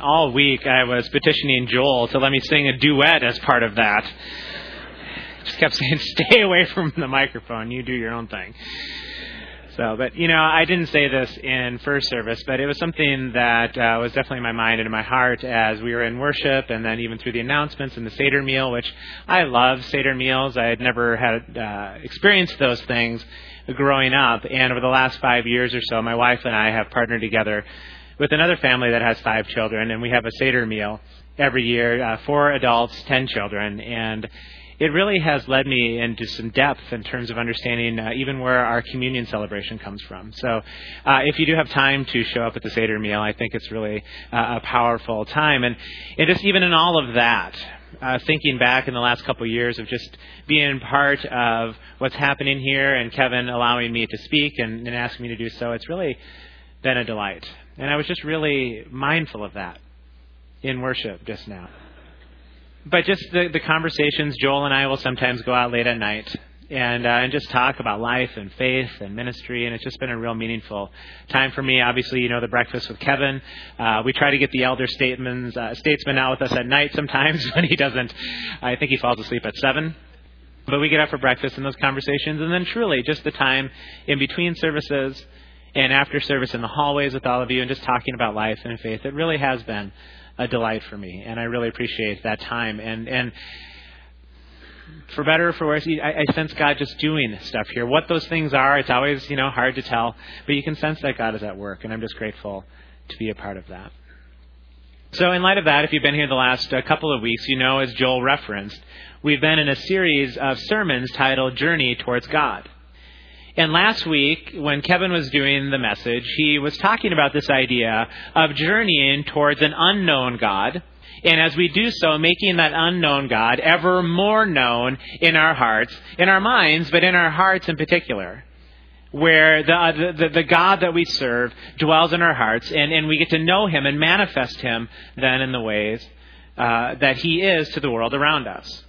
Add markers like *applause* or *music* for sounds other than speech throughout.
all week I was petitioning Joel to let me sing a duet as part of that. Just kept *laughs* saying, stay away from the microphone. You do your own thing. So, but you know, I didn't say this in first service, but it was something that uh, was definitely in my mind and in my heart as we were in worship, and then even through the announcements and the Seder meal, which I love Seder meals. I had never had uh, experienced those things growing up, and over the last five years or so, my wife and I have partnered together with another family that has five children, and we have a Seder meal every year, uh, four adults, ten children, and it really has led me into some depth in terms of understanding uh, even where our communion celebration comes from. So, uh, if you do have time to show up at the Seder meal, I think it's really uh, a powerful time. And, and just even in all of that, uh, thinking back in the last couple of years of just being part of what's happening here and Kevin allowing me to speak and, and asking me to do so, it's really been a delight. And I was just really mindful of that in worship just now but just the, the conversations, Joel and I will sometimes go out late at night and uh, and just talk about life and faith and ministry, and it's just been a real meaningful time for me. Obviously, you know the breakfast with Kevin. Uh, we try to get the elder statesmen uh, statesman out with us at night sometimes *laughs* when he doesn't. I think he falls asleep at seven. But we get up for breakfast and those conversations, and then truly just the time in between services and after service in the hallways with all of you, and just talking about life and faith. It really has been a delight for me, and I really appreciate that time. And and for better or for worse, I, I sense God just doing stuff here. What those things are, it's always you know hard to tell, but you can sense that God is at work, and I'm just grateful to be a part of that. So, in light of that, if you've been here the last uh, couple of weeks, you know, as Joel referenced, we've been in a series of sermons titled Journey Towards God. And last week, when Kevin was doing the message, he was talking about this idea of journeying towards an unknown God. And as we do so, making that unknown God ever more known in our hearts, in our minds, but in our hearts in particular. Where the, the, the God that we serve dwells in our hearts, and, and we get to know Him and manifest Him then in the ways uh, that He is to the world around us.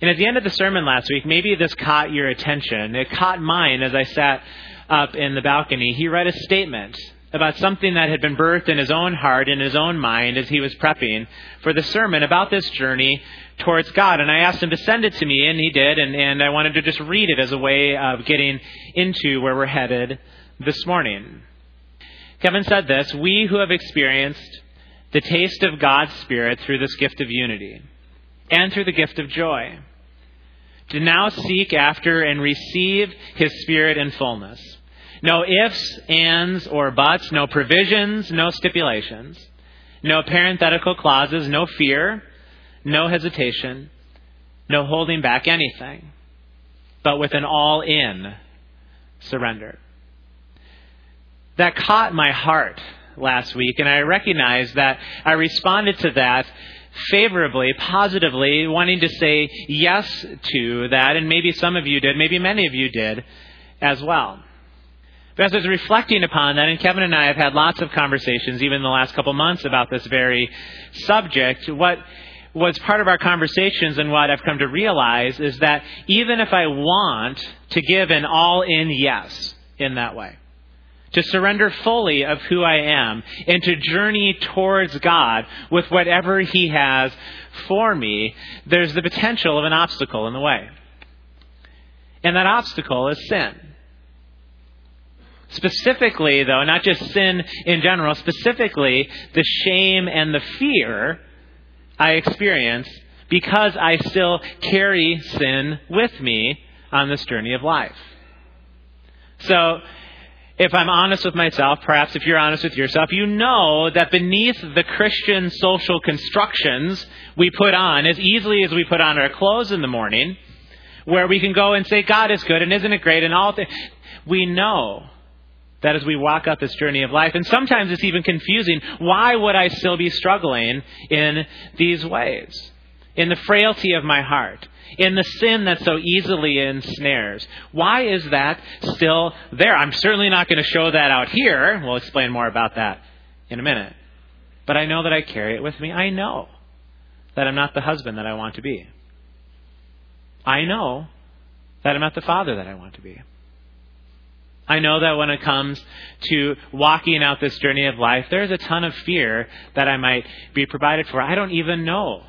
And at the end of the sermon last week, maybe this caught your attention. It caught mine as I sat up in the balcony. He read a statement about something that had been birthed in his own heart, in his own mind, as he was prepping for the sermon about this journey towards God. And I asked him to send it to me, and he did, and, and I wanted to just read it as a way of getting into where we're headed this morning. Kevin said this We who have experienced the taste of God's Spirit through this gift of unity and through the gift of joy. To now seek after and receive His Spirit in fullness. No ifs, ands, or buts, no provisions, no stipulations, no parenthetical clauses, no fear, no hesitation, no holding back anything, but with an all in surrender. That caught my heart last week, and I recognize that I responded to that favorably, positively, wanting to say yes to that, and maybe some of you did, maybe many of you did as well. But as I was reflecting upon that, and Kevin and I have had lots of conversations, even in the last couple months, about this very subject, what was part of our conversations and what I've come to realize is that even if I want to give an all in yes in that way, to surrender fully of who I am, and to journey towards God with whatever He has for me, there's the potential of an obstacle in the way. And that obstacle is sin. Specifically, though, not just sin in general, specifically the shame and the fear I experience because I still carry sin with me on this journey of life. So, if I'm honest with myself, perhaps if you're honest with yourself, you know that beneath the Christian social constructions we put on, as easily as we put on our clothes in the morning, where we can go and say, God is good and isn't it great and all things, we know that as we walk up this journey of life, and sometimes it's even confusing, why would I still be struggling in these ways? In the frailty of my heart, in the sin that so easily ensnares. Why is that still there? I'm certainly not going to show that out here. We'll explain more about that in a minute. But I know that I carry it with me. I know that I'm not the husband that I want to be. I know that I'm not the father that I want to be. I know that when it comes to walking out this journey of life, there's a ton of fear that I might be provided for. I don't even know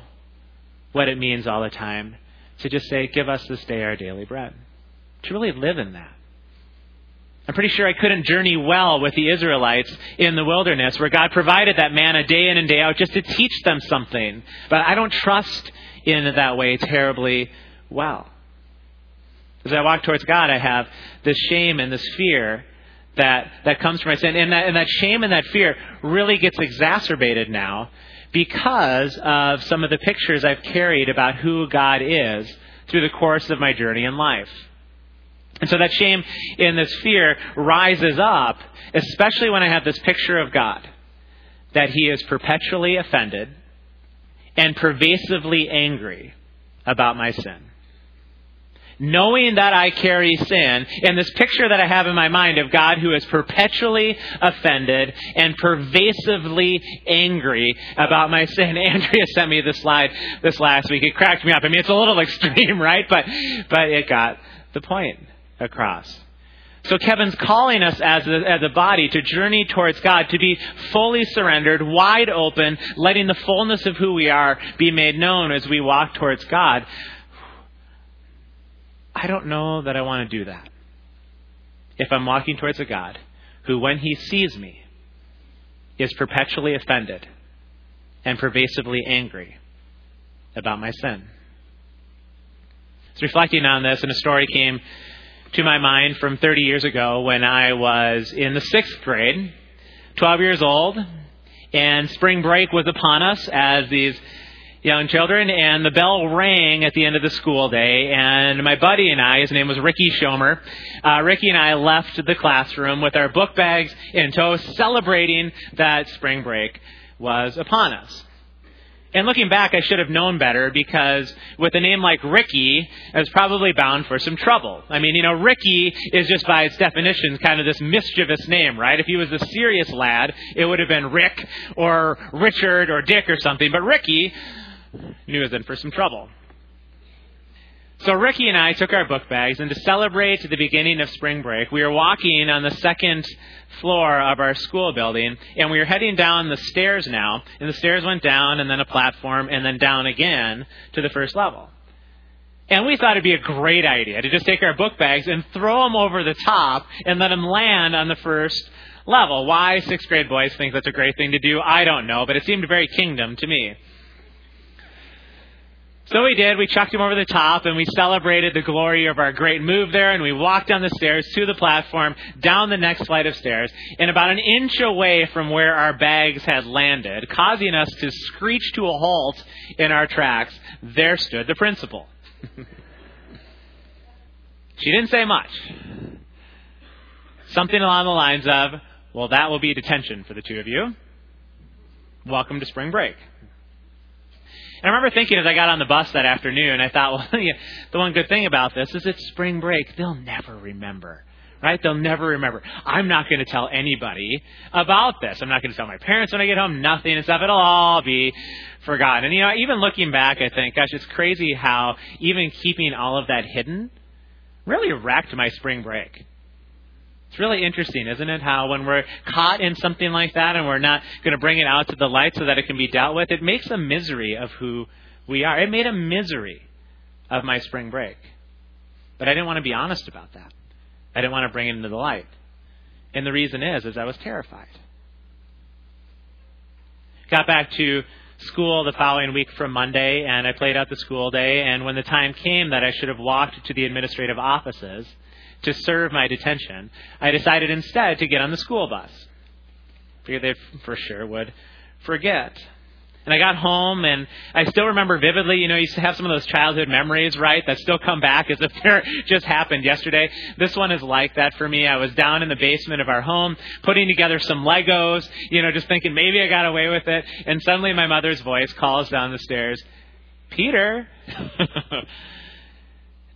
what it means all the time to just say, Give us this day our daily bread. To really live in that. I'm pretty sure I couldn't journey well with the Israelites in the wilderness where God provided that manna day in and day out just to teach them something. But I don't trust in that way terribly well. As I walk towards God, I have this shame and this fear that, that comes from my sin. And that, and that shame and that fear really gets exacerbated now because of some of the pictures I've carried about who God is through the course of my journey in life. And so that shame and this fear rises up, especially when I have this picture of God, that He is perpetually offended and pervasively angry about my sin knowing that I carry sin, and this picture that I have in my mind of God who is perpetually offended and pervasively angry about my sin. *laughs* Andrea sent me this slide this last week. It cracked me up. I mean, it's a little *laughs* extreme, right? But, but it got the point across. So Kevin's calling us as a, as a body to journey towards God, to be fully surrendered, wide open, letting the fullness of who we are be made known as we walk towards God. I don't know that I want to do that. If I'm walking towards a God who, when he sees me, is perpetually offended and pervasively angry about my sin. Was reflecting on this, and a story came to my mind from 30 years ago when I was in the sixth grade, 12 years old, and spring break was upon us as these young children, and the bell rang at the end of the school day, and my buddy and I, his name was Ricky Schomer, uh, Ricky and I left the classroom with our book bags in tow, celebrating that spring break was upon us. And looking back, I should have known better because with a name like Ricky, I was probably bound for some trouble. I mean, you know, Ricky is just by its definition kind of this mischievous name, right? If he was a serious lad, it would have been Rick or Richard or Dick or something. But Ricky knew was in for some trouble. So Ricky and I took our book bags, and to celebrate the beginning of spring break, we were walking on the second floor of our school building, and we were heading down the stairs now, and the stairs went down, and then a platform, and then down again to the first level. And we thought it'd be a great idea to just take our book bags and throw them over the top and let them land on the first level. Why sixth grade boys think that's a great thing to do, I don't know, but it seemed very kingdom to me. So we did. We chucked him over the top and we celebrated the glory of our great move there. And we walked down the stairs to the platform, down the next flight of stairs, and about an inch away from where our bags had landed, causing us to screech to a halt in our tracks, there stood the principal. *laughs* she didn't say much. Something along the lines of, well, that will be detention for the two of you. Welcome to spring break. And I remember thinking as I got on the bus that afternoon, I thought, *laughs* well, the one good thing about this is it's spring break. They'll never remember. Right? They'll never remember. I'm not going to tell anybody about this. I'm not going to tell my parents when I get home, nothing and stuff. It'll all be forgotten. And, you know, even looking back, I think, gosh, it's crazy how even keeping all of that hidden really wrecked my spring break. It's really interesting, isn't it? How when we're caught in something like that and we're not going to bring it out to the light so that it can be dealt with, it makes a misery of who we are. It made a misery of my spring break. But I didn't want to be honest about that. I didn't want to bring it into the light. And the reason is, is I was terrified. Got back to school the following week from Monday, and I played out the school day. And when the time came that I should have walked to the administrative offices, to serve my detention, I decided instead to get on the school bus. Figured they for sure would forget. And I got home and I still remember vividly, you know, you have some of those childhood memories, right, that still come back as if *laughs* they just happened yesterday. This one is like that for me. I was down in the basement of our home putting together some Legos, you know, just thinking maybe I got away with it. And suddenly my mother's voice calls down the stairs, Peter. *laughs*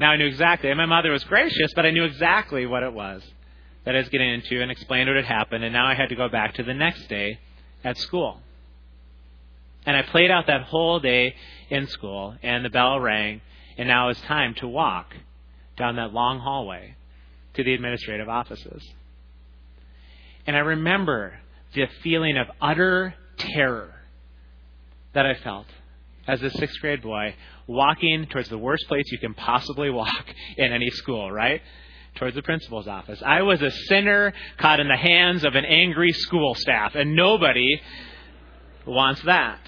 Now I knew exactly, and my mother was gracious, but I knew exactly what it was that I was getting into and explained what had happened, and now I had to go back to the next day at school. And I played out that whole day in school, and the bell rang, and now it was time to walk down that long hallway to the administrative offices. And I remember the feeling of utter terror that I felt as a sixth grade boy walking towards the worst place you can possibly walk in any school, right? Towards the principal's office. I was a sinner caught in the hands of an angry school staff, and nobody wants that.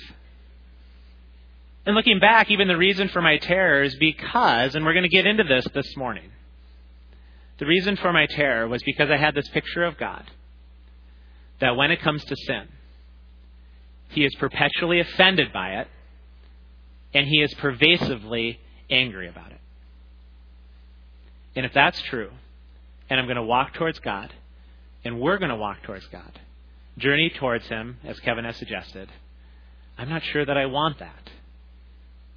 And looking back, even the reason for my terror is because, and we're going to get into this this morning, the reason for my terror was because I had this picture of God that when it comes to sin, He is perpetually offended by it, and He is pervasively angry about it. And if that's true, and I'm going to walk towards God, and we're going to walk towards God, journey towards Him, as Kevin has suggested, I'm not sure that I want that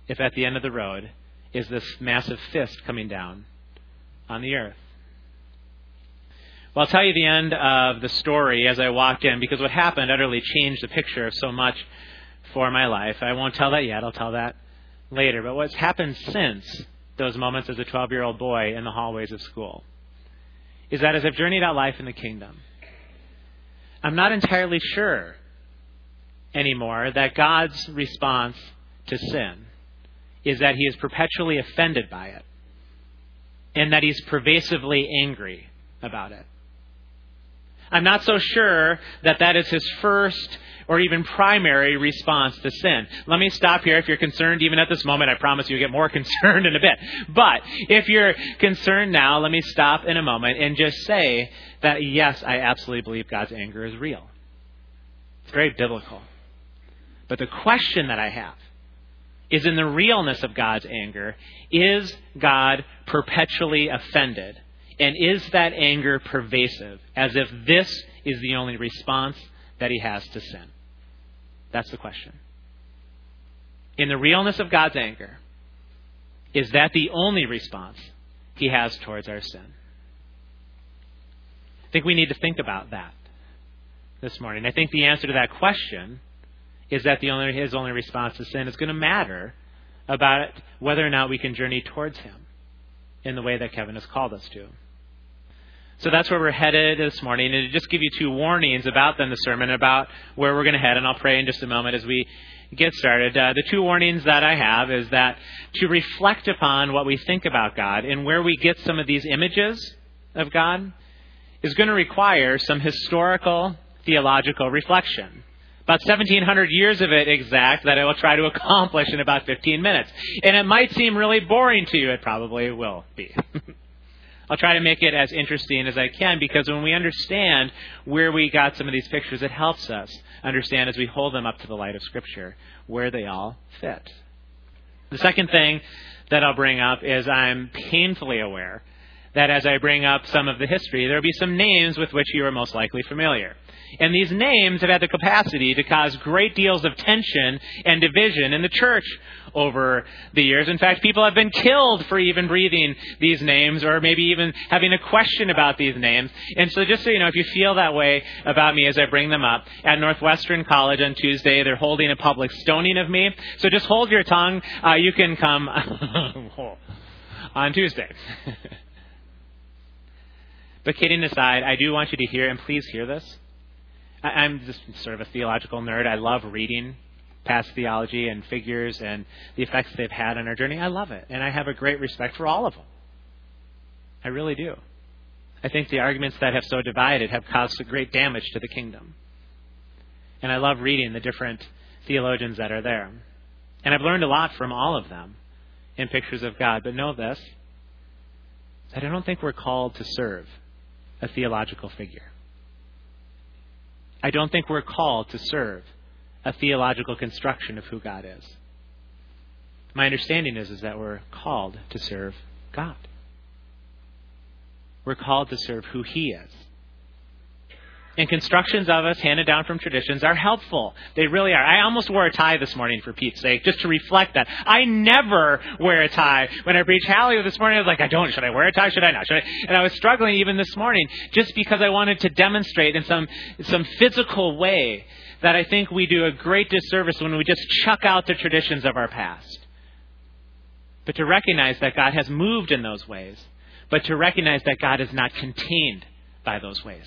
if at the end of the road is this massive fist coming down on the earth. Well, I'll tell you the end of the story as I walked in because what happened utterly changed the picture of so much for my life. I won't tell that yet, I'll tell that later. But what's happened since those moments as a 12 year old boy in the hallways of school is that as I've journeyed out life in the kingdom, I'm not entirely sure anymore that God's response to sin is that he is perpetually offended by it and that he's pervasively angry about it. I'm not so sure that that is his first or even primary response to sin. Let me stop here. If you're concerned, even at this moment, I promise you'll get more *laughs* concerned in a bit. But if you're concerned now, let me stop in a moment and just say that yes, I absolutely believe God's anger is real. It's very biblical. But the question that I have is in the realness of God's anger. Is God perpetually offended? And is that anger pervasive, as if this is the only response that he has to sin? That's the question. In the realness of God's anger, is that the only response he has towards our sin? I think we need to think about that this morning. I think the answer to that question is that the only, his only response to sin is going to matter about whether or not we can journey towards him in the way that Kevin has called us to. So that's where we're headed this morning. And to just give you two warnings about then the sermon, about where we're going to head, and I'll pray in just a moment as we get started. Uh, the two warnings that I have is that to reflect upon what we think about God and where we get some of these images of God is going to require some historical theological reflection. About 1700 years of it exact that I will try to accomplish in about 15 minutes. And it might seem really boring to you. It probably will be. *laughs* I'll try to make it as interesting as I can because when we understand where we got some of these pictures, it helps us understand as we hold them up to the light of Scripture where they all fit. The second thing that I'll bring up is I'm painfully aware that as I bring up some of the history, there will be some names with which you are most likely familiar. And these names have had the capacity to cause great deals of tension and division in the church over the years. In fact, people have been killed for even breathing these names or maybe even having a question about these names. And so just so you know, if you feel that way about me as I bring them up, at Northwestern College on Tuesday, they're holding a public stoning of me. So just hold your tongue. Uh, you can come *laughs* on Tuesday. *laughs* but kidding aside, I do want you to hear, and please hear this. I'm just sort of a theological nerd. I love reading past theology and figures and the effects they've had on our journey. I love it. And I have a great respect for all of them. I really do. I think the arguments that have so divided have caused great damage to the kingdom. And I love reading the different theologians that are there. And I've learned a lot from all of them in pictures of God. But know this that I don't think we're called to serve a theological figure. I don't think we're called to serve a theological construction of who God is. My understanding is, is that we're called to serve God. We're called to serve who He is. And constructions of us handed down from traditions are helpful. They really are. I almost wore a tie this morning for Pete's sake, just to reflect that. I never wear a tie. When I preach Hallie this morning, I was like, I don't. Should I wear a tie? Should I not? Should I? And I was struggling even this morning, just because I wanted to demonstrate in some some physical way that I think we do a great disservice when we just chuck out the traditions of our past. But to recognize that God has moved in those ways but to recognize that God is not contained by those ways.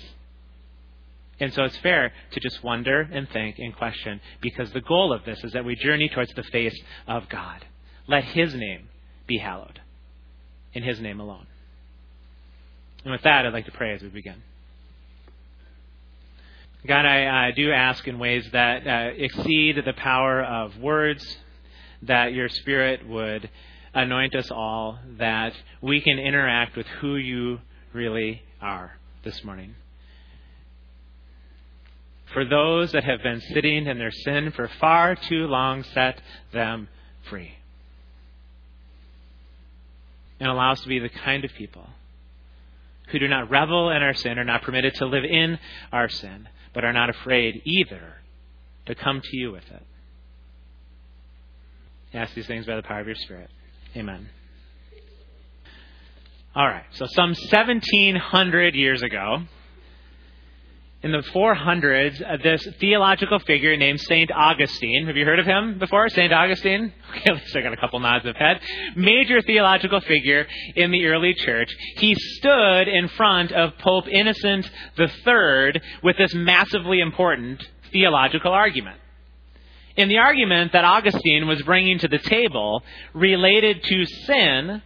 And so it's fair to just wonder and think and question because the goal of this is that we journey towards the face of God. Let His name be hallowed, in His name alone. And with that, I'd like to pray as we begin. God, I, I do ask in ways that uh, exceed the power of words, that your Spirit would anoint us all, that we can interact with who you really are this morning. For those that have been sitting in their sin for far too long, set them free. And allow us to be the kind of people who do not revel in our sin, are not permitted to live in our sin, but are not afraid either to come to you with it. I ask these things by the power of your Spirit. Amen. All right, so some 1700 years ago, in the 400s, uh, this theological figure named St. Augustine. Have you heard of him before? St. Augustine? *laughs* Okay, at least I got a couple nods of head. Major theological figure in the early church. He stood in front of Pope Innocent III with this massively important theological argument. In the argument that Augustine was bringing to the table related to sin,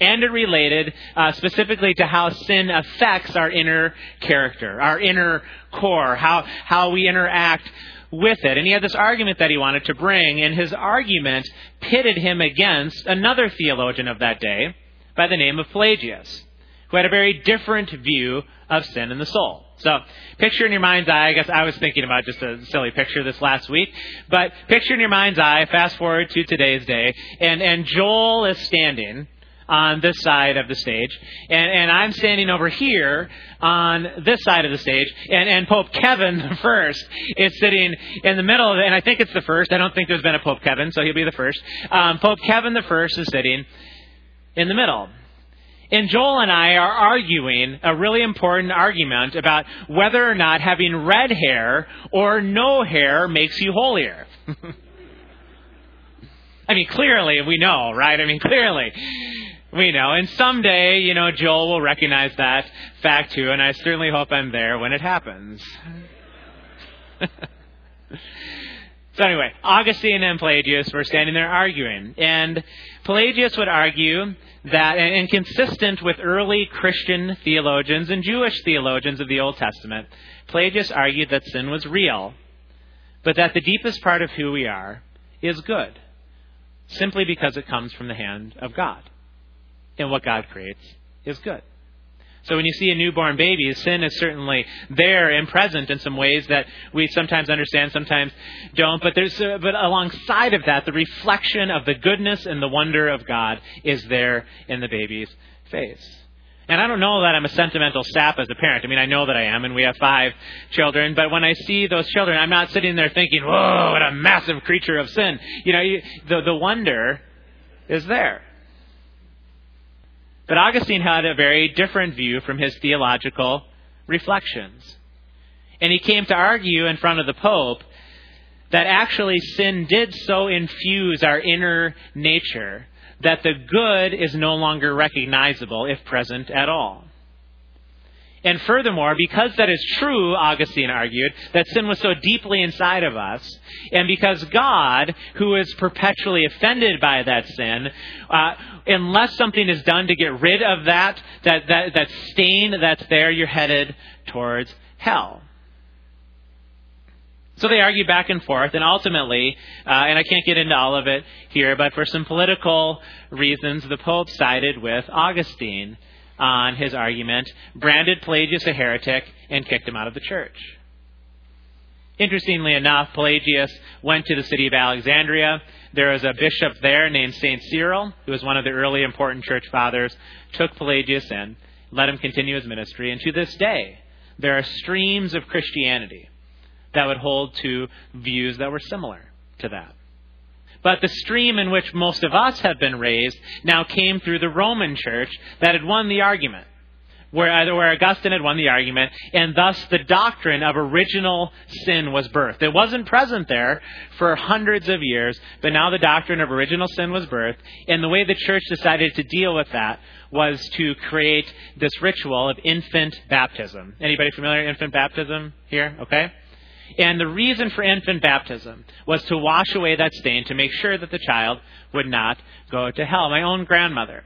and it related uh, specifically to how sin affects our inner character, our inner core, how, how we interact with it. And he had this argument that he wanted to bring, and his argument pitted him against another theologian of that day by the name of Pelagius, who had a very different view of sin and the soul. So, picture in your mind's eye, I guess I was thinking about just a silly picture this last week, but picture in your mind's eye, fast forward to today's day, and, and Joel is standing on this side of the stage, and, and I'm standing over here on this side of the stage, and, and Pope Kevin the *laughs* first is sitting in the middle of it, and I think it's the first. I don't think there's been a Pope Kevin, so he'll be the first. Um, Pope Kevin the first is sitting in the middle. And Joel and I are arguing a really important argument about whether or not having red hair or no hair makes you holier. *laughs* I mean, clearly we know, right? I mean, clearly we know. And someday, you know, Joel will recognize that fact too, and I certainly hope I'm there when it happens. *laughs* so anyway, Augustine and Pelagius were standing there arguing, and Pelagius would argue that, and consistent with early Christian theologians and Jewish theologians of the Old Testament, Pelagius argued that sin was real, but that the deepest part of who we are is good, simply because it comes from the hand of God and what God creates is good. So when you see a newborn baby, sin is certainly there and present in some ways that we sometimes understand, sometimes don't. But there's, uh, but alongside of that, the reflection of the goodness and the wonder of God is there in the baby's face. And I don't know that I'm a sentimental sap as a parent. I mean, I know that I am, and we have five children. But when I see those children, I'm not sitting there thinking, "Whoa, what a massive creature of sin." You know, you, the the wonder is there. But Augustine had a very different view from his theological reflections. And he came to argue in front of the Pope that actually sin did so infuse our inner nature that the good is no longer recognizable if present at all. And furthermore, because that is true, Augustine argued, that sin was so deeply inside of us, and because God, who is perpetually offended by that sin, uh, unless something is done to get rid of that, that, that, that stain that's there, you're headed towards hell. So they argue back and forth, and ultimately, uh, and I can't get into all of it here, but for some political reasons, the Pope sided with Augustine on his argument, branded Pelagius a heretic, and kicked him out of the church. Interestingly enough, Pelagius went to the city of Alexandria. There was a bishop there named St. Cyril, who was one of the early important church fathers, took Pelagius in, let him continue his ministry, and to this day, there are streams of Christianity that would hold to views that were similar to that. But the stream in which most of us have been raised now came through the Roman church that had won the argument. Where, uh, where Augustine had won the argument, and thus the doctrine of original sin was birthed. It wasn't present there for hundreds of years, but now the doctrine of original sin was birthed, and the way the church decided to deal with that was to create this ritual of infant baptism. Anybody familiar with infant baptism here? Okay? And the reason for infant baptism was to wash away that stain to make sure that the child would not go to hell. My own grandmother,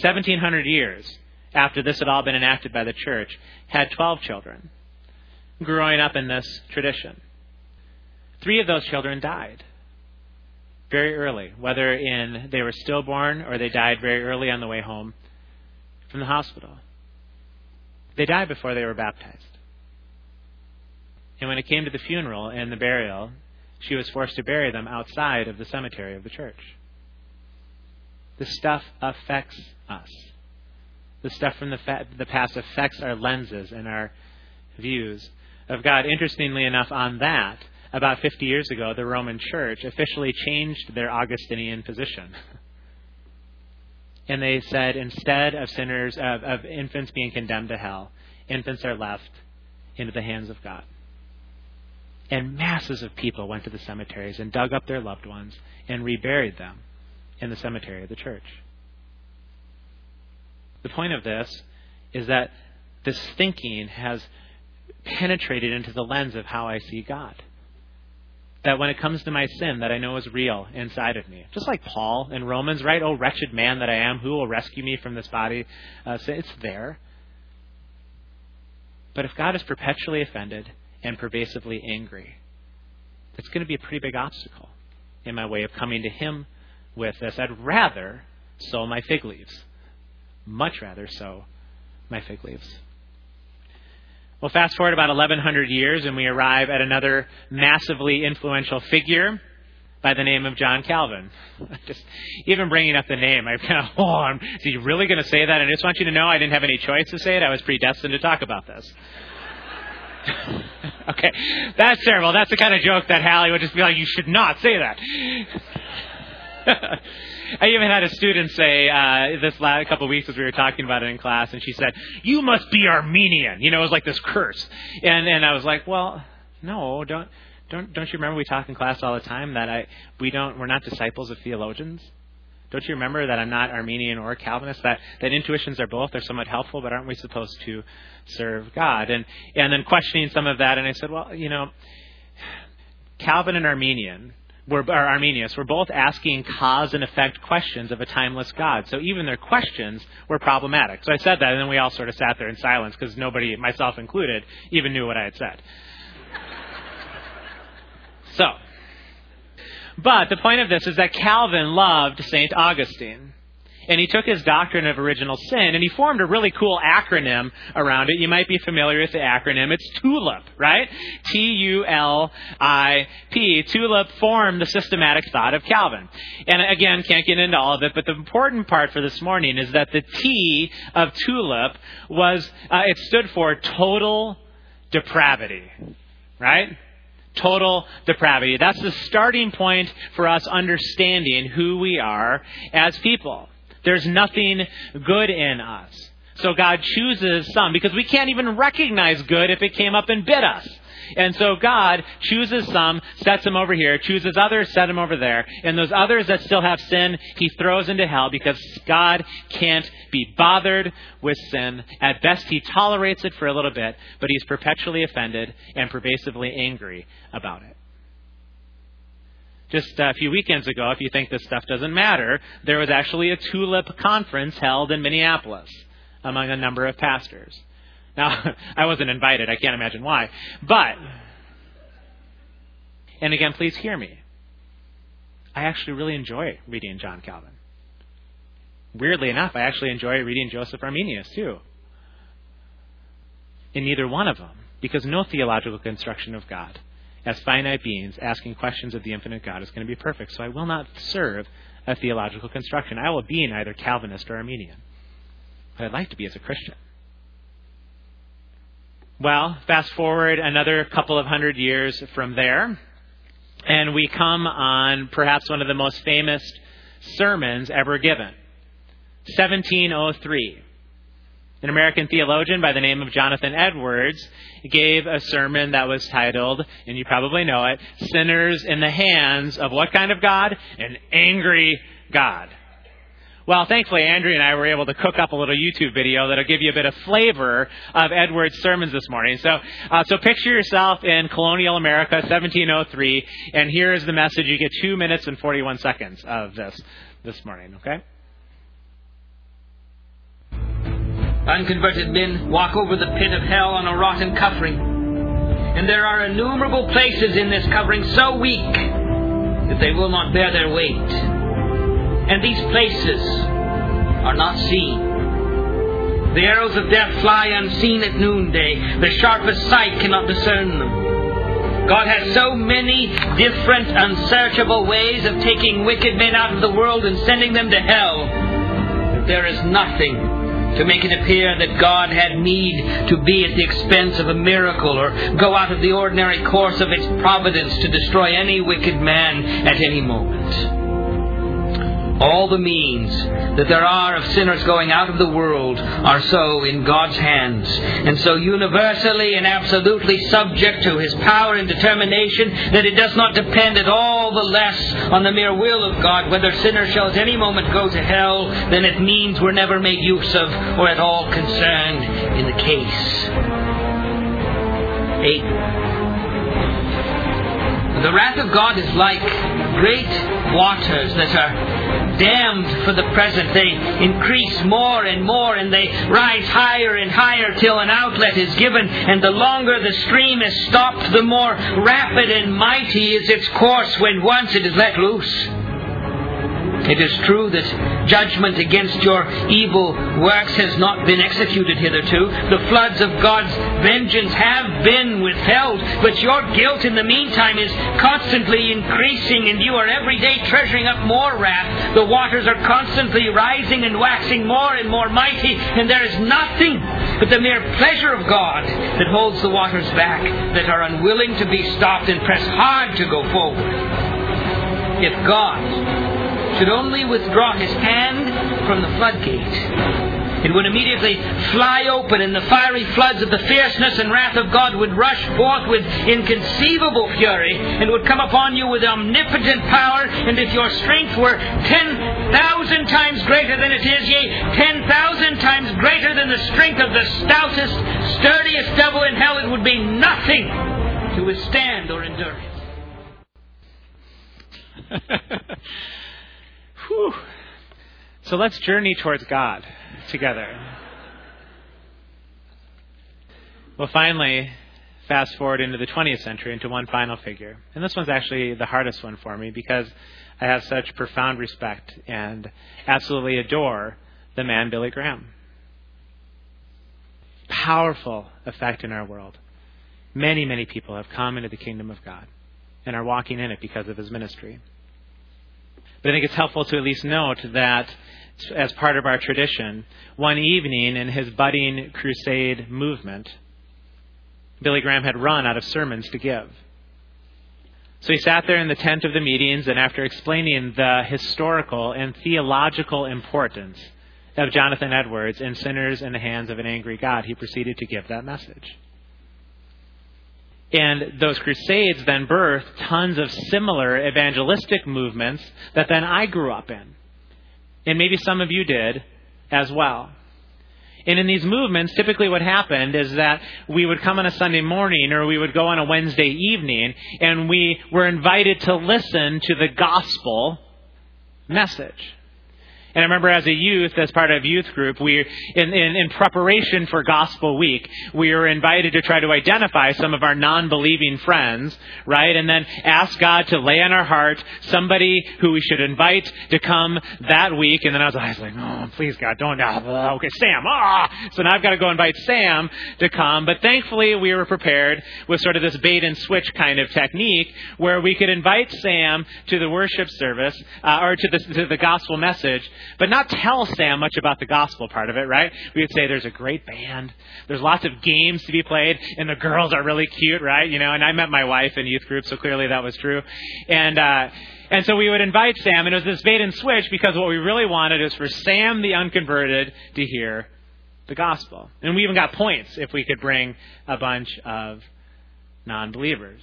1700 years after this had all been enacted by the church, had 12 children growing up in this tradition. Three of those children died very early, whether in they were stillborn or they died very early on the way home from the hospital. They died before they were baptized. And when it came to the funeral and the burial, she was forced to bury them outside of the cemetery of the church. This stuff affects us. The stuff from the, fa- the past affects our lenses and our views of God. Interestingly enough, on that, about 50 years ago, the Roman Church officially changed their Augustinian position. and they said instead of sinners, of, of infants being condemned to hell, infants are left into the hands of God. And masses of people went to the cemeteries and dug up their loved ones and reburied them in the cemetery of the church. The point of this is that this thinking has penetrated into the lens of how I see God. That when it comes to my sin that I know is real inside of me, just like Paul in Romans, right? Oh, wretched man that I am, who will rescue me from this body? Uh, so it's there. But if God is perpetually offended, and pervasively angry. It's going to be a pretty big obstacle in my way of coming to Him with this. I'd rather sow my fig leaves. Much rather sow my fig leaves. Well, fast forward about 1100 years, and we arrive at another massively influential figure by the name of John Calvin. *laughs* Just even bringing up the name, I kind of, oh, is he really going to say that? And I just want you to know I didn't have any choice to say it. I was predestined to talk about this. *laughs* okay, that's terrible. That's the kind of joke that Hallie would just be like, "You should not say that." *laughs* I even had a student say uh, this last couple of weeks as we were talking about it in class, and she said, "You must be Arminian." You know, it was like this curse, and and I was like, "Well, no, don't." Don't, don't you remember we talk in class all the time that I we don't we're not disciples of theologians? Don't you remember that I'm not Arminian or Calvinist? That that intuitions are both. They're somewhat helpful, but aren't we supposed to serve God. And and then questioning some of that, and I said, well, you know, Calvin and Arminian were or Arminius were both asking cause and effect questions of a timeless God. So even their questions were problematic. So I said that, and then we all sort of sat there in silence because nobody, myself included, even knew what I had said. so. But the point of this is that Calvin loved St. Augustine and he took his doctrine of original sin and he formed a really cool acronym around it. You might be familiar with the acronym. It's TULIP, right? T U L I P. TULIP formed the systematic thought of Calvin. And again, can't get into all of it, but the important part for this morning is that the T of TULIP was, uh, it stood for total depravity, right? total depravity. That's the starting point for us understanding who we are as people. There's nothing good in us. So God chooses some because we can't even recognize good if it came up and bit us. And so God chooses some, sets them over here, chooses others, set them over there. And those others that still have sin, he throws into hell because God can't be bothered with sin. At best, he tolerates it for a little bit, but he's perpetually offended and pervasively angry about it. Just a few weekends ago, if you think this stuff doesn't matter, there was actually a tulip conference held in Minneapolis among a number of pastors. Now, *laughs* I wasn't invited. I can't imagine why. But, and again, please hear me. I actually really enjoy reading John Calvin. Weirdly enough, I actually enjoy reading Joseph Arminius too. In neither one of them, because no theological construction of God as finite beings asking questions of the infinite God is going to be perfect. So I will not serve a theological construction. I will be neither Calvinist or Arminian. But I'd like to be as a Christian. Well, fast forward another couple of hundred years from there, and we come on perhaps one of the most famous sermons ever given 1703. An American theologian by the name of Jonathan Edwards gave a sermon that was titled, and you probably know it, Sinners in the Hands of What Kind of God? An Angry God. Well, thankfully, Andrea and I were able to cook up a little YouTube video that'll give you a bit of flavor of Edward's sermons this morning. So, uh, so picture yourself in colonial America, 1703, and here is the message. You get two minutes and 41 seconds of this this morning. Okay. Unconverted men walk over the pit of hell on a rotten covering, and there are innumerable places in this covering so weak that they will not bear their weight and these places are not seen. The arrows of death fly unseen at noonday. The sharpest sight cannot discern them. God has so many different, unsearchable ways of taking wicked men out of the world and sending them to hell that there is nothing to make it appear that God had need to be at the expense of a miracle or go out of the ordinary course of its providence to destroy any wicked man at any moment. All the means that there are of sinners going out of the world are so in God's hands, and so universally and absolutely subject to His power and determination that it does not depend at all the less on the mere will of God whether sinners shall at any moment go to hell than it means we're never made use of or at all concerned in the case. 8. The wrath of God is like great waters that are dammed for the present. They increase more and more and they rise higher and higher till an outlet is given. And the longer the stream is stopped, the more rapid and mighty is its course when once it is let loose. It is true that judgment against your evil works has not been executed hitherto. The floods of God's vengeance have been withheld, but your guilt in the meantime is constantly increasing, and you are every day treasuring up more wrath. The waters are constantly rising and waxing more and more mighty, and there is nothing but the mere pleasure of God that holds the waters back, that are unwilling to be stopped and press hard to go forward. If God should only withdraw his hand from the floodgate. It would immediately fly open, and the fiery floods of the fierceness and wrath of God would rush forth with inconceivable fury, and would come upon you with omnipotent power. And if your strength were ten thousand times greater than it is, yea, ten thousand times greater than the strength of the stoutest, sturdiest devil in hell, it would be nothing to withstand or endure it. *laughs* Whew. So let's journey towards God together. Well, finally, fast forward into the 20th century into one final figure. And this one's actually the hardest one for me because I have such profound respect and absolutely adore the man Billy Graham. Powerful effect in our world. Many, many people have come into the kingdom of God and are walking in it because of his ministry. But I think it's helpful to at least note that as part of our tradition, one evening in his budding crusade movement, Billy Graham had run out of sermons to give. So he sat there in the tent of the meetings, and after explaining the historical and theological importance of Jonathan Edwards and sinners in the hands of an angry God, he proceeded to give that message. And those crusades then birthed tons of similar evangelistic movements that then I grew up in. And maybe some of you did as well. And in these movements, typically what happened is that we would come on a Sunday morning or we would go on a Wednesday evening and we were invited to listen to the gospel message. And I remember as a youth, as part of youth group, we, in, in, in, preparation for Gospel Week, we were invited to try to identify some of our non-believing friends, right? And then ask God to lay on our heart somebody who we should invite to come that week. And then I was, I was like, oh, please God, don't, oh, okay, Sam, ah! So now I've got to go invite Sam to come. But thankfully we were prepared with sort of this bait and switch kind of technique where we could invite Sam to the worship service, uh, or to the, to the gospel message, but not tell Sam much about the gospel part of it, right? We would say there's a great band, there's lots of games to be played, and the girls are really cute, right? You know, and I met my wife in youth group, so clearly that was true. And, uh, and so we would invite Sam, and it was this bait and switch because what we really wanted is for Sam, the unconverted, to hear the gospel. And we even got points if we could bring a bunch of non believers.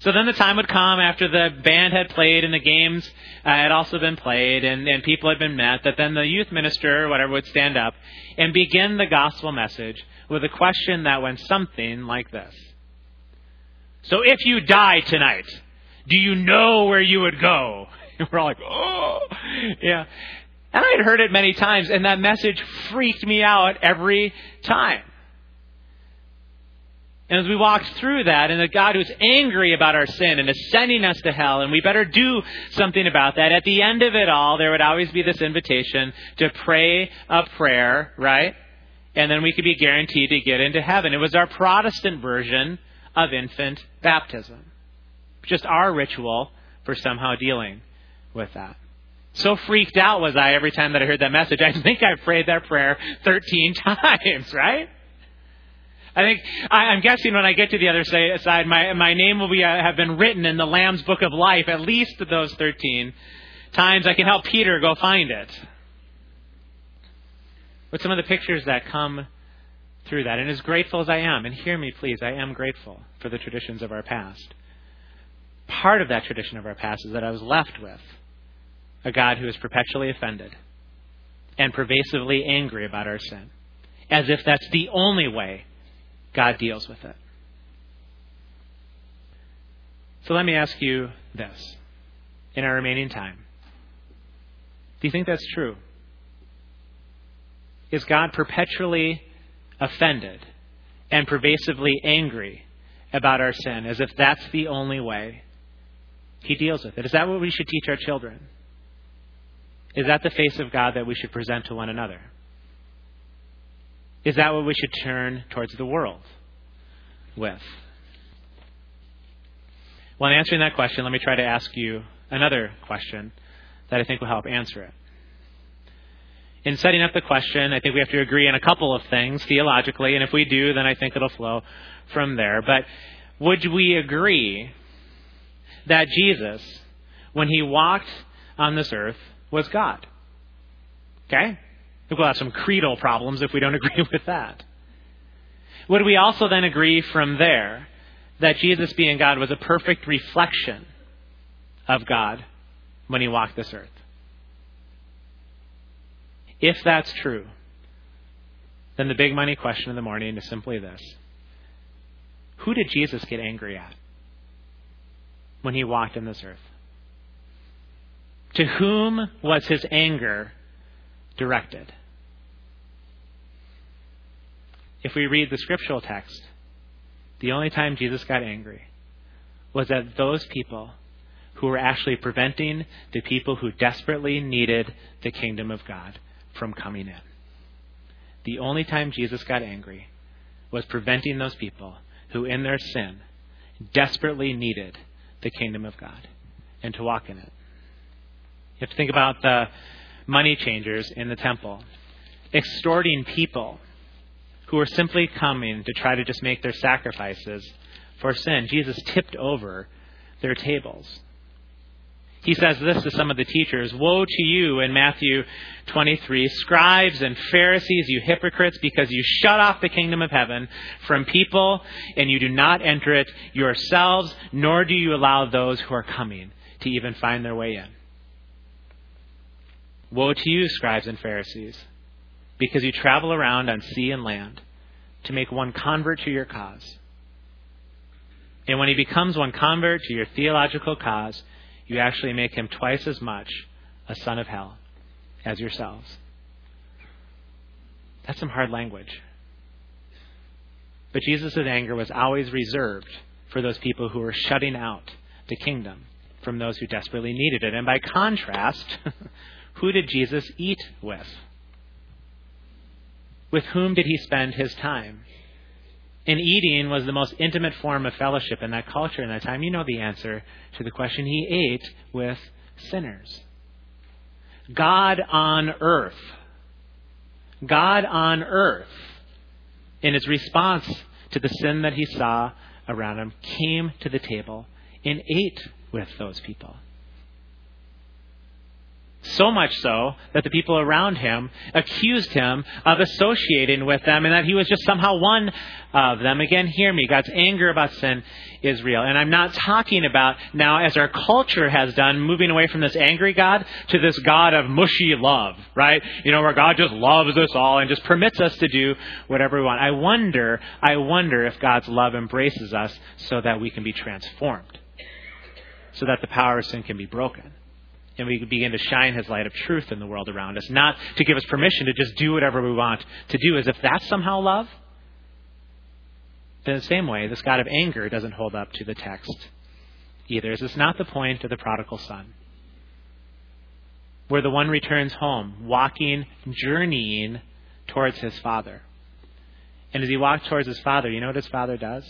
So then the time would come after the band had played and the games uh, had also been played and, and people had been met that then the youth minister or whatever would stand up and begin the gospel message with a question that went something like this. So if you die tonight, do you know where you would go? And *laughs* we're all like, oh, yeah. And I had heard it many times, and that message freaked me out every time. And as we walked through that, and the God who's angry about our sin and is sending us to hell, and we better do something about that, at the end of it all, there would always be this invitation to pray a prayer, right? And then we could be guaranteed to get into heaven. It was our Protestant version of infant baptism. Just our ritual for somehow dealing with that. So freaked out was I every time that I heard that message. I think I prayed that prayer 13 *laughs* times, right? I think I, am guessing when I get to the other side, my my name will be uh, have been written in the Lamb's Book of Life at least those 13 times. I can help Peter go find it. But some of the pictures that come through that, and as grateful as I am, and hear me please, I am grateful for the traditions of our past. Part of that tradition of our past is that I was left with a God who is perpetually offended and pervasively angry about our sin, as if that's the only way God deals with it. So let me ask you this in our remaining time. Do you think that's true? Is God perpetually offended and pervasively angry about our sin as if that's the only way He deals with it? Is that what we should teach our children? Is that the face of God that we should present to one another? Is that what we should turn towards the world with? Well, in answering that question, let me try to ask you another question that I think will help answer it. In setting up the question, I think we have to agree on a couple of things theologically, and if we do, then I think it'll flow from there. But would we agree that Jesus, when he walked on this earth, was God? Okay? We'll have some creedal problems if we don't *laughs* agree with that. Would we also then agree from there that Jesus being God was a perfect reflection of God when he walked this earth? If that's true, then the big money question of the morning is simply this Who did Jesus get angry at when he walked in this earth? To whom was his anger directed. If we read the scriptural text, the only time Jesus got angry was at those people who were actually preventing the people who desperately needed the kingdom of God from coming in. The only time Jesus got angry was preventing those people who, in their sin, desperately needed the kingdom of God and to walk in it. You have to think about the money changers in the temple, extorting people who were simply coming to try to just make their sacrifices for sin. Jesus tipped over their tables. He says this to some of the teachers Woe to you in Matthew 23, scribes and Pharisees, you hypocrites, because you shut off the kingdom of heaven from people and you do not enter it yourselves, nor do you allow those who are coming to even find their way in. Woe to you, scribes and Pharisees, because you travel around on sea and land to make one convert to your cause. And when he becomes one convert to your theological cause, you actually make him twice as much a son of hell as yourselves. That's some hard language. But Jesus' anger was always reserved for those people who were shutting out the kingdom from those who desperately needed it. And by contrast, *laughs* Who did Jesus eat with? With whom did he spend his time? And eating was the most intimate form of fellowship in that culture in that time. You know the answer to the question. He ate with sinners. God on earth. God on earth, in his response to the sin that he saw around him, came to the table and ate with those people. So much so that the people around him accused him of associating with them and that he was just somehow one of them. Again, hear me. God's anger about sin is real. And I'm not talking about now, as our culture has done, moving away from this angry God to this God of mushy love, right? You know, where God just loves us all and just permits us to do whatever we want. I wonder, I wonder if God's love embraces us so that we can be transformed, so that the power of sin can be broken and we begin to shine his light of truth in the world around us, not to give us permission to just do whatever we want to do, as if that's somehow love. In the same way, this God of anger doesn't hold up to the text either. Is this not the point of the prodigal son? Where the one returns home, walking, journeying towards his father. And as he walks towards his father, you know what his father does?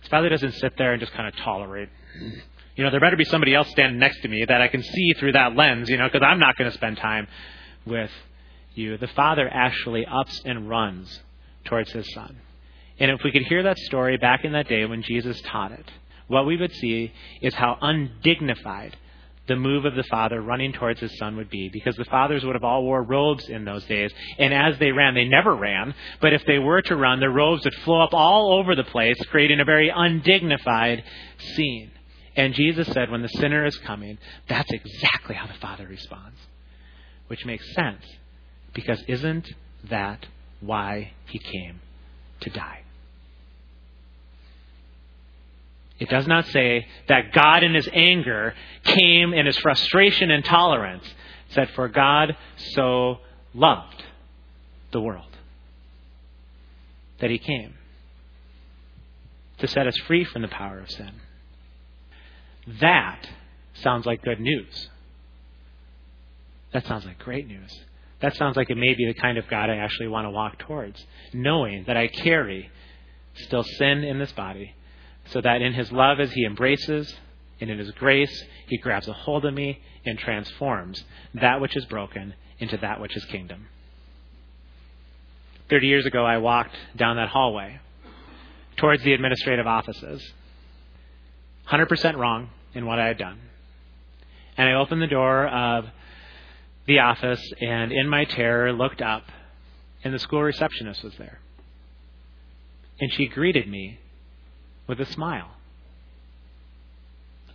His father doesn't sit there and just kind of tolerate you know, there better be somebody else standing next to me that I can see through that lens, you know, because I'm not going to spend time with you. The father actually ups and runs towards his son. And if we could hear that story back in that day when Jesus taught it, what we would see is how undignified the move of the father running towards his son would be because the fathers would have all wore robes in those days and as they ran they never ran but if they were to run their robes would flow up all over the place creating a very undignified scene and Jesus said, when the sinner is coming, that's exactly how the Father responds. Which makes sense, because isn't that why he came to die? It does not say that God in his anger came in his frustration and tolerance. It said, For God so loved the world that he came to set us free from the power of sin. That sounds like good news. That sounds like great news. That sounds like it may be the kind of God I actually want to walk towards, knowing that I carry still sin in this body, so that in His love, as He embraces, and in His grace, He grabs a hold of me and transforms that which is broken into that which is kingdom. Thirty years ago, I walked down that hallway towards the administrative offices 100% wrong in what I had done. And I opened the door of the office and, in my terror, looked up, and the school receptionist was there. And she greeted me with a smile.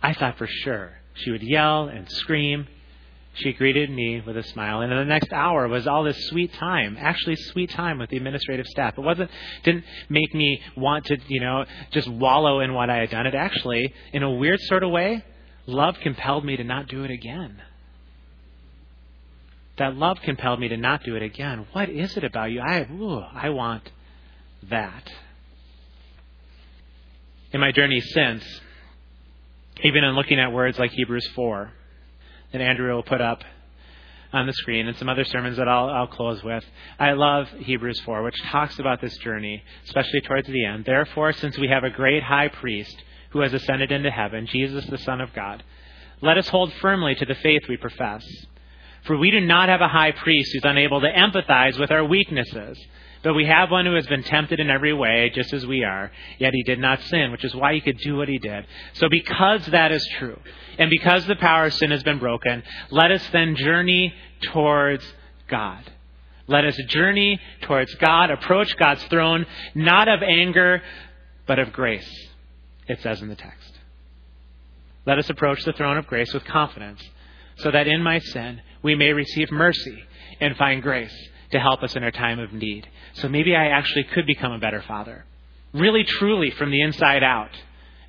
I thought for sure she would yell and scream she greeted me with a smile, and in the next hour was all this sweet time, actually sweet time with the administrative staff. It wasn't didn't make me want to, you know, just wallow in what I had done. It actually, in a weird sort of way, love compelled me to not do it again. That love compelled me to not do it again. What is it about you? I ooh, I want that. In my journey since, even in looking at words like Hebrews 4, that Andrew will put up on the screen and some other sermons that I'll, I'll close with. I love Hebrews 4, which talks about this journey, especially towards the end. Therefore, since we have a great high priest who has ascended into heaven, Jesus, the Son of God, let us hold firmly to the faith we profess. For we do not have a high priest who's unable to empathize with our weaknesses but we have one who has been tempted in every way, just as we are, yet he did not sin, which is why he could do what he did. So because that is true, and because the power of sin has been broken, let us then journey towards God. Let us journey towards God, approach God's throne, not of anger, but of grace, it says in the text. Let us approach the throne of grace with confidence, so that in my sin we may receive mercy and find grace to help us in our time of need. So maybe I actually could become a better father. Really, truly, from the inside out.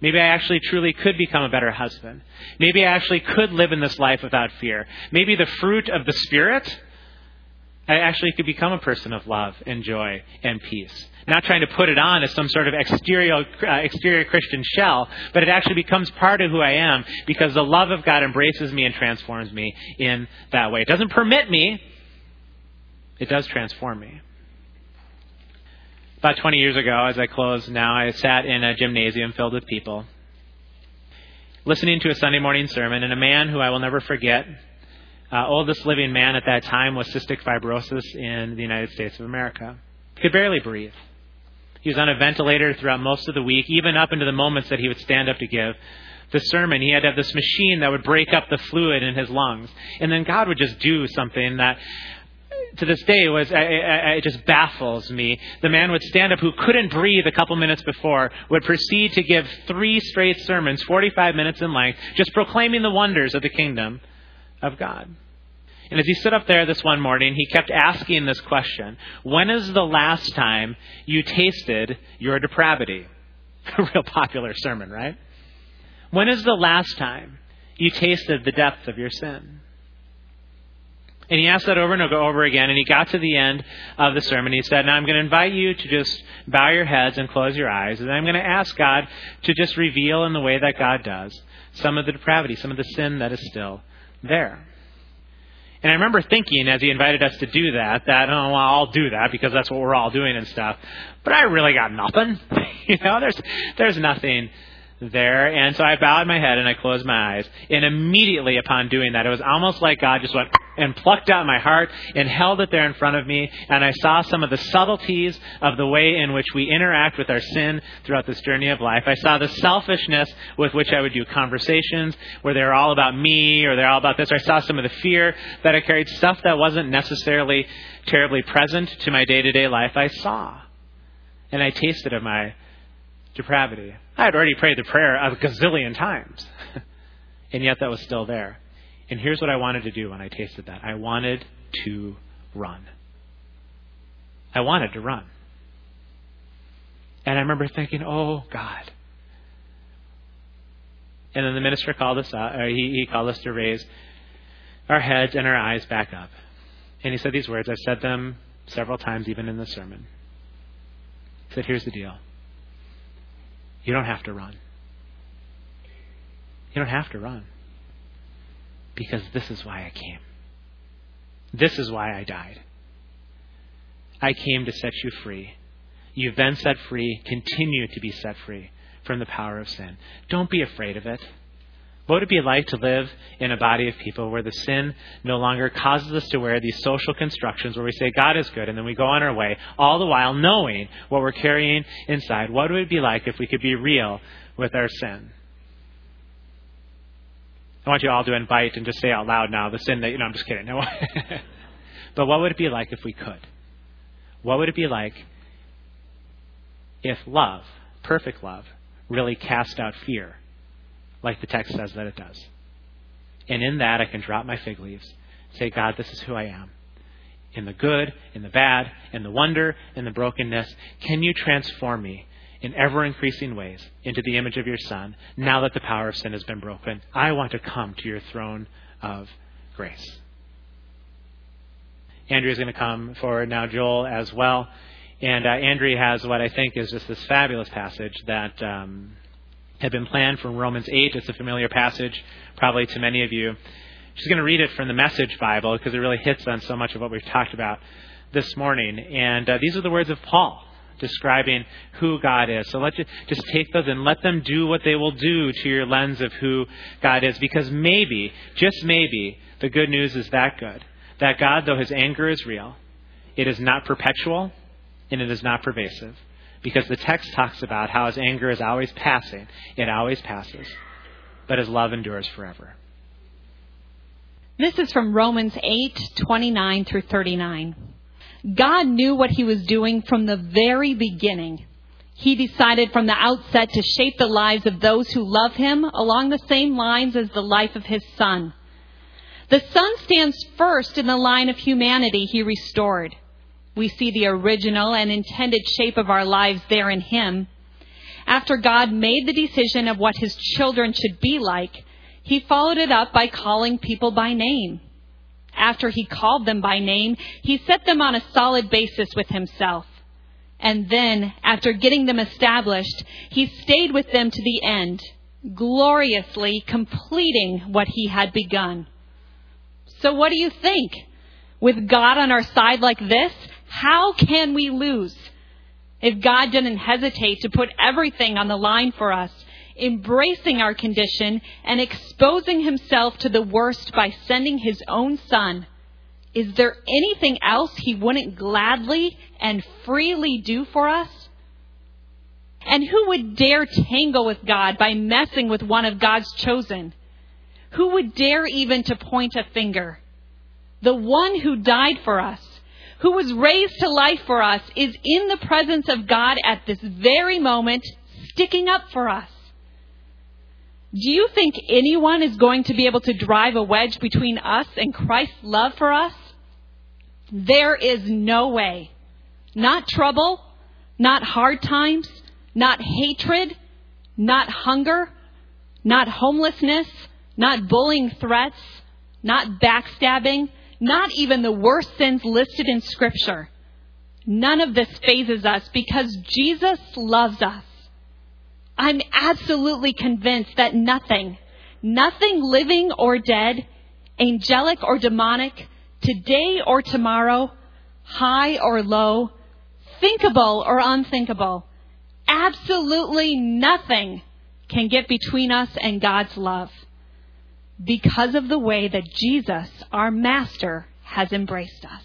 Maybe I actually truly could become a better husband. Maybe I actually could live in this life without fear. Maybe the fruit of the Spirit, I actually could become a person of love and joy and peace. Not trying to put it on as some sort of exterior, uh, exterior Christian shell, but it actually becomes part of who I am because the love of God embraces me and transforms me in that way. It doesn't permit me, it does transform me. About 20 years ago, as I close now, I sat in a gymnasium filled with people, listening to a Sunday morning sermon, and a man who I will never forget, uh, oldest living man at that time, was cystic fibrosis in the United States of America. He could barely breathe. He was on a ventilator throughout most of the week, even up into the moments that he would stand up to give the sermon, he had to have this machine that would break up the fluid in his lungs. And then God would just do something that to this day was it just baffles me. The man would stand up who couldn't breathe a couple minutes before, would proceed to give three straight sermons, 45 minutes in length, just proclaiming the wonders of the kingdom of God. And as he stood up there this one morning, he kept asking this question When is the last time you tasted your depravity? *laughs* A real popular sermon, right? When is the last time you tasted the depth of your sin? And he asked that over and over again, and he got to the end of the sermon. He said, Now I'm going to invite you to just bow your heads and close your eyes, and I'm going to ask God to just reveal in the way that God does some of the depravity, some of the sin that is still there. And I remember thinking as he invited us to do that, that, oh, well, I'll do that because that's what we're all doing and stuff. But I really got nothing. *laughs* you know, there's, there's nothing there. And so I bowed my head and I closed my eyes. And immediately upon doing that, it was almost like God just went and plucked out my heart and held it there in front of me. And I saw some of the subtleties of the way in which we interact with our sin throughout this journey of life. I saw the selfishness with which I would do conversations where they're all about me or they're all about this. Or I saw some of the fear that I carried, stuff that wasn't necessarily terribly present to my day to day life. I saw. And I tasted of my depravity. I had already prayed the prayer a gazillion times, *laughs* and yet that was still there. And here's what I wanted to do when I tasted that I wanted to run. I wanted to run. And I remember thinking, oh, God. And then the minister called us out, or he, he called us to raise our heads and our eyes back up. And he said these words. I've said them several times, even in the sermon. He said, Here's the deal. You don't have to run. You don't have to run. Because this is why I came. This is why I died. I came to set you free. You've been set free. Continue to be set free from the power of sin. Don't be afraid of it. What would it be like to live in a body of people where the sin no longer causes us to wear these social constructions where we say God is good and then we go on our way, all the while knowing what we're carrying inside? What would it be like if we could be real with our sin? I want you all to invite and just say out loud now the sin that, you know, I'm just kidding. *laughs* No. but what would it be like if we could? What would it be like if love, perfect love, really cast out fear? Like the text says that it does. And in that, I can drop my fig leaves, say, God, this is who I am. In the good, in the bad, in the wonder, in the brokenness, can you transform me in ever increasing ways into the image of your Son now that the power of sin has been broken? I want to come to your throne of grace. Andrea is going to come forward now, Joel as well. And uh, Andrea has what I think is just this fabulous passage that um, had been planned from Romans 8. It's a familiar passage, probably to many of you. She's going to read it from the Message Bible because it really hits on so much of what we've talked about this morning. And uh, these are the words of Paul describing who God is. So let's just take those and let them do what they will do to your lens of who God is. Because maybe, just maybe, the good news is that good. That God, though his anger is real, it is not perpetual and it is not pervasive because the text talks about how his anger is always passing. It always passes. But his love endures forever. This is from Romans 8:29 through 39. God knew what he was doing from the very beginning. He decided from the outset to shape the lives of those who love him along the same lines as the life of his son. The son stands first in the line of humanity he restored. We see the original and intended shape of our lives there in Him. After God made the decision of what His children should be like, He followed it up by calling people by name. After He called them by name, He set them on a solid basis with Himself. And then, after getting them established, He stayed with them to the end, gloriously completing what He had begun. So what do you think? With God on our side like this, how can we lose? If God didn't hesitate to put everything on the line for us, embracing our condition and exposing himself to the worst by sending his own son, is there anything else he wouldn't gladly and freely do for us? And who would dare tangle with God by messing with one of God's chosen? Who would dare even to point a finger? The one who died for us, who was raised to life for us, is in the presence of God at this very moment, sticking up for us. Do you think anyone is going to be able to drive a wedge between us and Christ's love for us? There is no way. Not trouble, not hard times, not hatred, not hunger, not homelessness, not bullying threats, not backstabbing, not even the worst sins listed in Scripture. None of this fazes us because Jesus loves us. I'm absolutely convinced that nothing, nothing living or dead, angelic or demonic, today or tomorrow, high or low, thinkable or unthinkable, absolutely nothing can get between us and God's love because of the way that Jesus, our Master, has embraced us.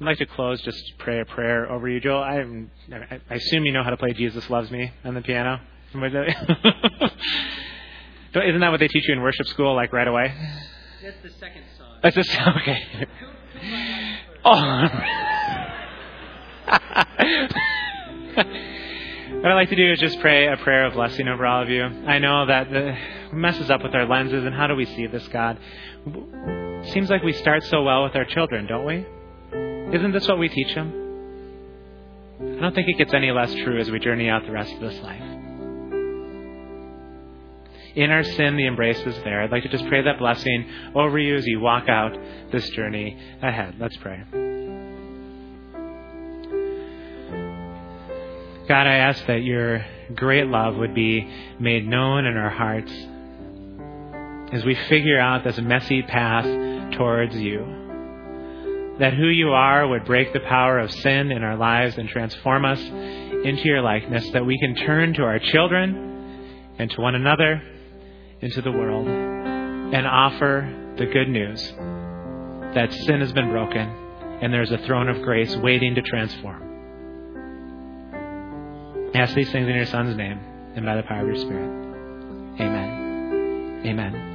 I'd like to close just pray a prayer over you, Joel. I, I assume you know how to play Jesus Loves Me on the piano. *laughs* Isn't that what they teach you in worship school, like right away? That's the second song. That's the okay. Oh. *laughs* what I'd like to do is just pray a prayer of blessing over all of you. I know that the messes up with our lenses and how do we see this God? Seems like we start so well with our children, don't we? Isn't this what we teach them? I don't think it gets any less true as we journey out the rest of this life. In our sin, the embrace is there. I'd like to just pray that blessing over you as you walk out this journey ahead. Let's pray. God, I ask that your great love would be made known in our hearts as we figure out this messy path towards you. That who you are would break the power of sin in our lives and transform us into your likeness, that we can turn to our children and to one another, into the world, and offer the good news that sin has been broken and there's a throne of grace waiting to transform. I ask these things in your Son's name and by the power of your Spirit. Amen. Amen.